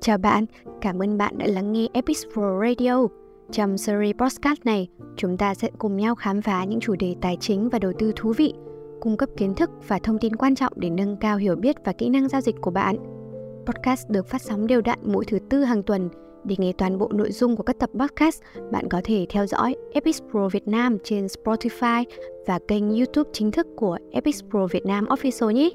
Chào bạn, cảm ơn bạn đã lắng nghe Epispro Radio. Trong series podcast này, chúng ta sẽ cùng nhau khám phá những chủ đề tài chính và đầu tư thú vị, cung cấp kiến thức và thông tin quan trọng để nâng cao hiểu biết và kỹ năng giao dịch của bạn. Podcast được phát sóng đều đặn mỗi thứ tư hàng tuần. Để nghe toàn bộ nội dung của các tập podcast, bạn có thể theo dõi Epispro Việt Nam trên Spotify và kênh YouTube chính thức của Epispro Việt Nam Official nhé.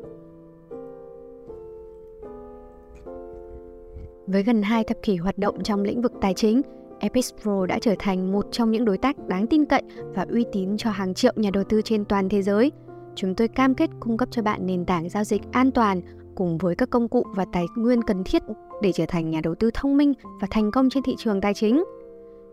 Với gần 2 thập kỷ hoạt động trong lĩnh vực tài chính, Epic Pro đã trở thành một trong những đối tác đáng tin cậy và uy tín cho hàng triệu nhà đầu tư trên toàn thế giới. Chúng tôi cam kết cung cấp cho bạn nền tảng giao dịch an toàn cùng với các công cụ và tài nguyên cần thiết để trở thành nhà đầu tư thông minh và thành công trên thị trường tài chính.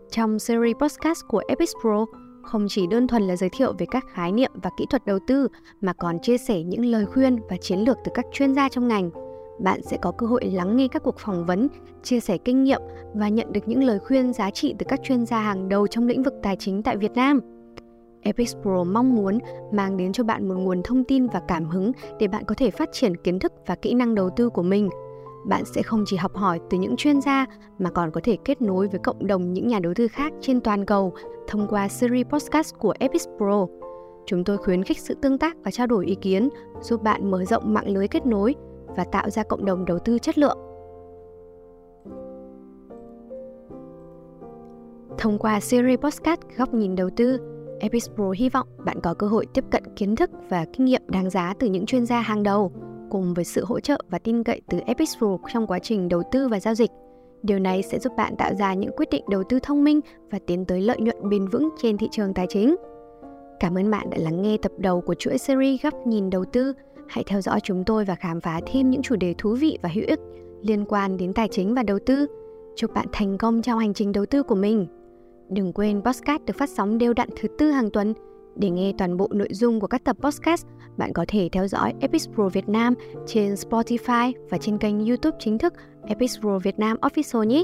Trong series podcast của Epic Pro, không chỉ đơn thuần là giới thiệu về các khái niệm và kỹ thuật đầu tư mà còn chia sẻ những lời khuyên và chiến lược từ các chuyên gia trong ngành – bạn sẽ có cơ hội lắng nghe các cuộc phỏng vấn, chia sẻ kinh nghiệm và nhận được những lời khuyên giá trị từ các chuyên gia hàng đầu trong lĩnh vực tài chính tại Việt Nam. Epic Pro mong muốn mang đến cho bạn một nguồn thông tin và cảm hứng để bạn có thể phát triển kiến thức và kỹ năng đầu tư của mình. Bạn sẽ không chỉ học hỏi từ những chuyên gia mà còn có thể kết nối với cộng đồng những nhà đầu tư khác trên toàn cầu thông qua series podcast của Epic Pro. Chúng tôi khuyến khích sự tương tác và trao đổi ý kiến, giúp bạn mở rộng mạng lưới kết nối và tạo ra cộng đồng đầu tư chất lượng. Thông qua series podcast Góc nhìn đầu tư, Epispro hy vọng bạn có cơ hội tiếp cận kiến thức và kinh nghiệm đáng giá từ những chuyên gia hàng đầu, cùng với sự hỗ trợ và tin cậy từ Epispro trong quá trình đầu tư và giao dịch. Điều này sẽ giúp bạn tạo ra những quyết định đầu tư thông minh và tiến tới lợi nhuận bền vững trên thị trường tài chính. Cảm ơn bạn đã lắng nghe tập đầu của chuỗi series Góc nhìn đầu tư Hãy theo dõi chúng tôi và khám phá thêm những chủ đề thú vị và hữu ích liên quan đến tài chính và đầu tư. Chúc bạn thành công trong hành trình đầu tư của mình. Đừng quên podcast được phát sóng đều đặn thứ tư hàng tuần. Để nghe toàn bộ nội dung của các tập podcast, bạn có thể theo dõi Epic Pro Việt Nam trên Spotify và trên kênh YouTube chính thức Epic Pro Việt Nam Official nhé.